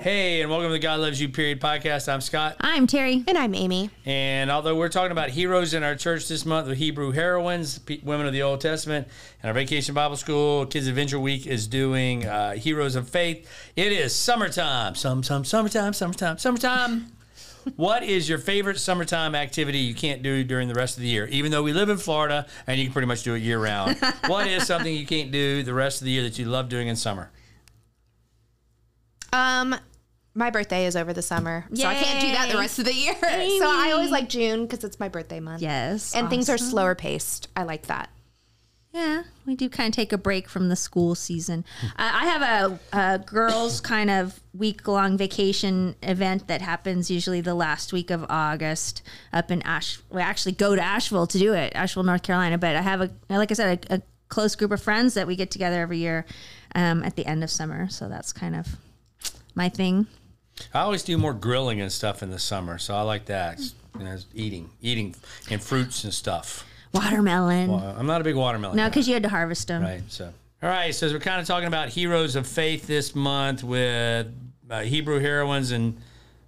Hey, and welcome to the God Loves You Period podcast. I'm Scott. I'm Terry. And I'm Amy. And although we're talking about heroes in our church this month, the Hebrew heroines, p- women of the Old Testament, and our Vacation Bible School Kids Adventure Week is doing uh, Heroes of Faith. It is summertime. Some, some, summertime, summertime, summertime. What is your favorite summertime activity you can't do during the rest of the year? Even though we live in Florida and you can pretty much do it year round. what is something you can't do the rest of the year that you love doing in summer? Um, my birthday is over the summer, so I can't do that the rest of the year. So I always like June because it's my birthday month. Yes. and things are slower paced. I like that. Yeah, we do kind of take a break from the school season. Uh, I have a, a girls' kind of week long vacation event that happens usually the last week of August up in Ash. We actually go to Asheville to do it, Asheville, North Carolina. But I have a, like I said, a, a close group of friends that we get together every year um, at the end of summer. So that's kind of my thing. I always do more grilling and stuff in the summer, so I like that. You know, eating, eating, and fruits and stuff. Watermelon. Uh, I'm not a big watermelon. no, guy, because you had to harvest them. right. So, all right. So we're kind of talking about heroes of faith this month with uh, Hebrew heroines and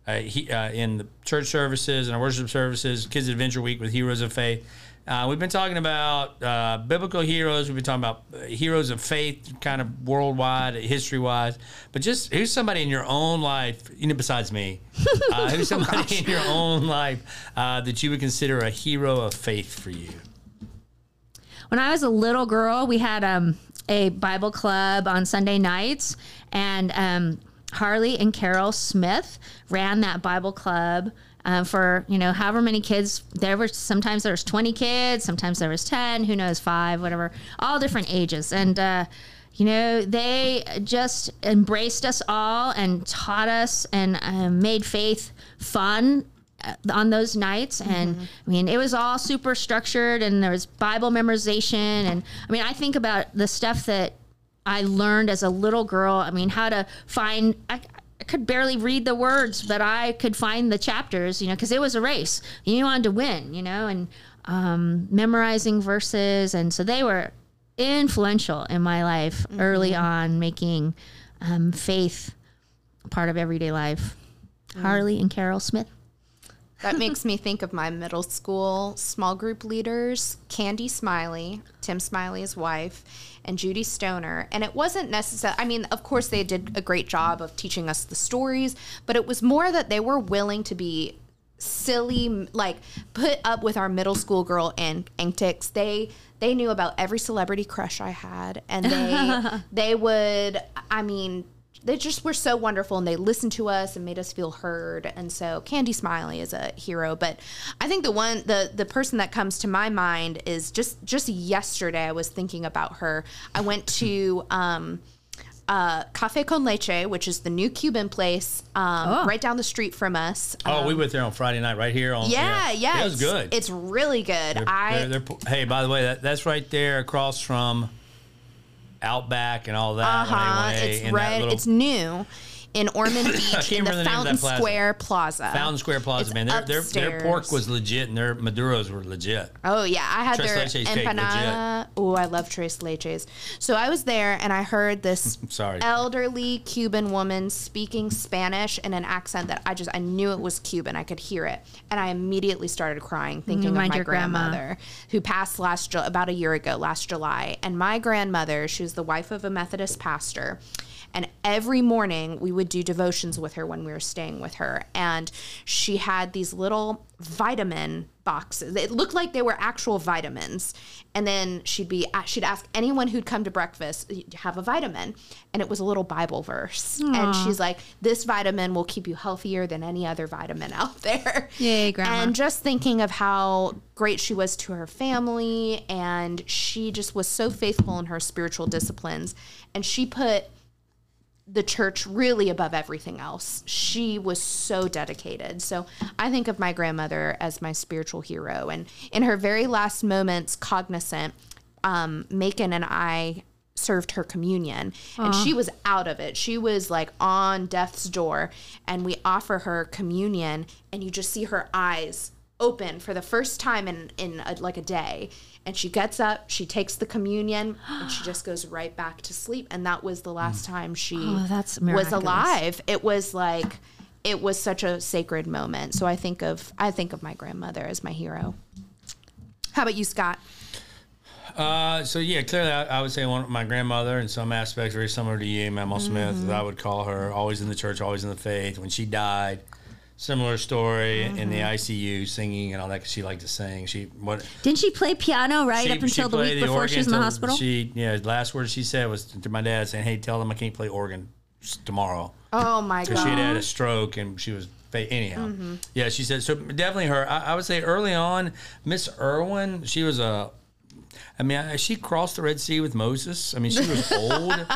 uh, he, uh, in the church services and our worship services, Kids Adventure Week with Heroes of Faith. Uh, we've been talking about uh, biblical heroes. We've been talking about uh, heroes of faith, kind of worldwide, history wise. But just who's somebody in your own life, you know, besides me, uh, who's somebody in your own life uh, that you would consider a hero of faith for you? When I was a little girl, we had um, a Bible club on Sunday nights, and um, Harley and Carol Smith ran that Bible club. Um, for you know however many kids there were sometimes there was 20 kids sometimes there was 10 who knows five whatever all different ages and uh, you know they just embraced us all and taught us and um, made faith fun uh, on those nights and i mean it was all super structured and there was bible memorization and i mean i think about the stuff that i learned as a little girl. I mean how to find i, I could barely read the words but i could find the chapters you know because it was a race. You wanted to win you know and um, memorizing verses and so they were influential in my life early on making um, faith part of everyday life. Harley and carol smith That makes me think of my middle school small group leaders, Candy Smiley, Tim Smiley's wife, and Judy Stoner. And it wasn't necessary. I mean, of course, they did a great job of teaching us the stories, but it was more that they were willing to be silly, like put up with our middle school girl and antics. They they knew about every celebrity crush I had, and they they would. I mean, they just were so wonderful and they listened to us and made us feel heard and so candy smiley is a hero but i think the one the the person that comes to my mind is just just yesterday i was thinking about her i went to um uh, Cafe con Leche, which is the new Cuban place um, right down the street from us. Oh, we went there on Friday night, right here on. yeah, yeah, it was it's- good. It's really good. They're- I they're- they're- hey, by the way, that, that's right there across from Outback and all that. uh huh. It's right. little It's new in Ormond Beach in the the Fountain plaza. Square Plaza. Fountain Square Plaza, It's man. Their, their their pork was legit and their maduros were legit. Oh yeah, I had Tres their leches empanada. Oh, I love tres leches. So I was there and I heard this Sorry. elderly Cuban woman speaking Spanish in an accent that I just I knew it was Cuban. I could hear it, and I immediately started crying, mm, thinking of my your grandma. grandmother who passed last Ju- about a year ago, last July. And my grandmother, she was the wife of a Methodist pastor. And every morning we would do devotions with her when we were staying with her. And she had these little vitamin boxes. It looked like they were actual vitamins. And then she'd be she'd ask anyone who'd come to breakfast, "Do have a vitamin? And it was a little Bible verse. And she's like, This vitamin will keep you healthier than any other vitamin out there. Yay, Grandma. And just thinking of how great she was to her family and she just was so faithful in her spiritual disciplines. And she put the church really above everything else. She was so dedicated. So I think of my grandmother as my spiritual hero. And in her very last moments, cognizant, um, Macon and I served her communion and she was out of it. She was like on death's door and we offer her communion and you just see her eyes open for the first time in in a, like a day And she gets up, she takes the communion, and she just goes right back to sleep. And that was the last time she Oh, that's was alive. It was like it was such a sacred moment. So I think of I think of my grandmother as my hero. How about you, Scott? Uh, so yeah, clearly, I, I would say one my grandmother in some aspects very similar to you, Mamaw Smith. Mm-hmm. as I would call her always in the church, always in the faith. When she died, similar story in Mm-hmm. the ICU, singing and all that. 'cause she liked to sing. She what Didn't she play piano right she- up until the week before she was in the hospital? She yeah, last words she said was to my dad saying, "Hey, tell them I can't play organ tomorrow." Oh my god! because she had had a stroke and she was anyhow. Mm-hmm. Yeah, she said so. Definitely her. I, I would say early on, Miss Irwin. She was a. I mean, I- she crossed the Red Sea with Moses. I mean, she was old,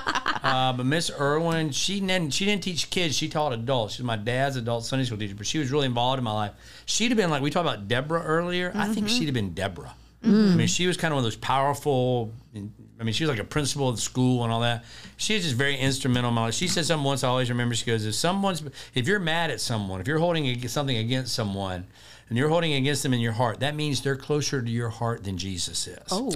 uh, but Miss Irwin, she didn't. She didn't teach kids. She taught adults. She was my dad's adult Sunday school teacher, but she was really involved in my life. She'd have been like we talked about Deborah earlier. I think Mm-hmm. she'd have been Deborah. I mean, she was kind of one of those powerful. I mean, she was like a principal of the school and all that. She was just very instrumental in my life. She said something once. I always remember. She goes, "If someone's, if you're mad at someone, if you're holding something against someone, and you're holding against them in your heart, that means they're closer to your heart than Jesus is." Oh,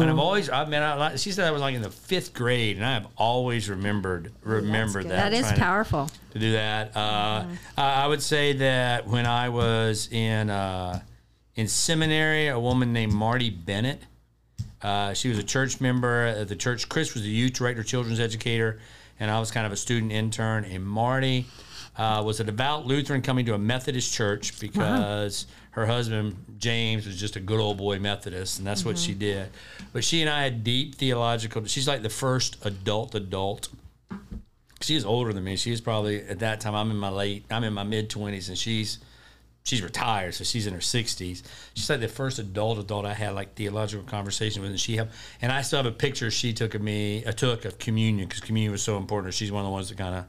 And I've always, I mean, I, she said I was like in the fifth grade, and I have always remembered remembered good. that. that is trying to- powerful. to do that. Uh, I I would say that when I was in uh, in seminary, a woman named Marty Bennett. Uh, she was a church member at the church. Chris was the youth director, children's educator, and I was kind of a student intern. And Marty uh, was a devout Lutheran coming to a Methodist church because her husband James was just a good old boy Methodist, and that's what she did. But she and I had deep theological. She's like the first adult adult she's older than me. She's probably at that time. I'm in my late. I'm in my mid twenties, and she's she's retired, so she's in her sixties. She's like the first adult adult I had like theological conversation with, and she have, and I still have a picture she took of me. I took of communion because communion was so important. She's one of the ones that kind of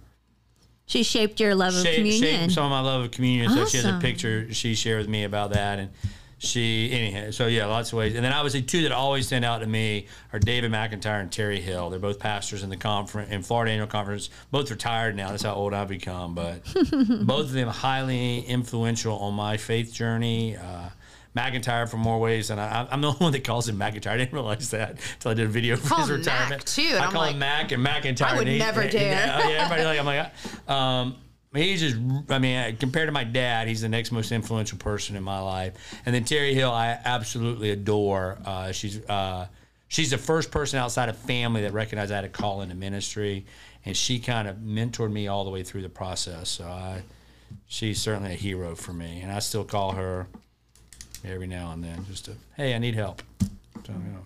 She shaped your love of communion. shaped some of my love of communion. So she has a picture she shared with me about that, and she anyhow. So yeah, lots of ways. And then obviously two that always stand out to me are David McIntyre and Terry Hill. They're both pastors in the conference in Florida Annual Conference. Both retired now. That's how old I've become. But both of them highly influential on my faith journey. Uh, McIntyre for more ways, and I, I'm the only one that calls him McIntyre. I didn't realize that until I did a video for his him Mac, retirement. too, I I'm call like, him Mac and McIntyre. I would and he- never dare. Yeah, yeah, everybody like I'm like, um, he's just. I mean, compared to my dad, he's the next most influential person in my life. And then Terry Hill, I absolutely adore. Uh, she's uh, she's the first person outside of family that recognized I had a call into ministry, and she kind of mentored me all the way through the process. So I, she's certainly a hero for me, and I still call her every now and then just to, hey, I need help. So, you know.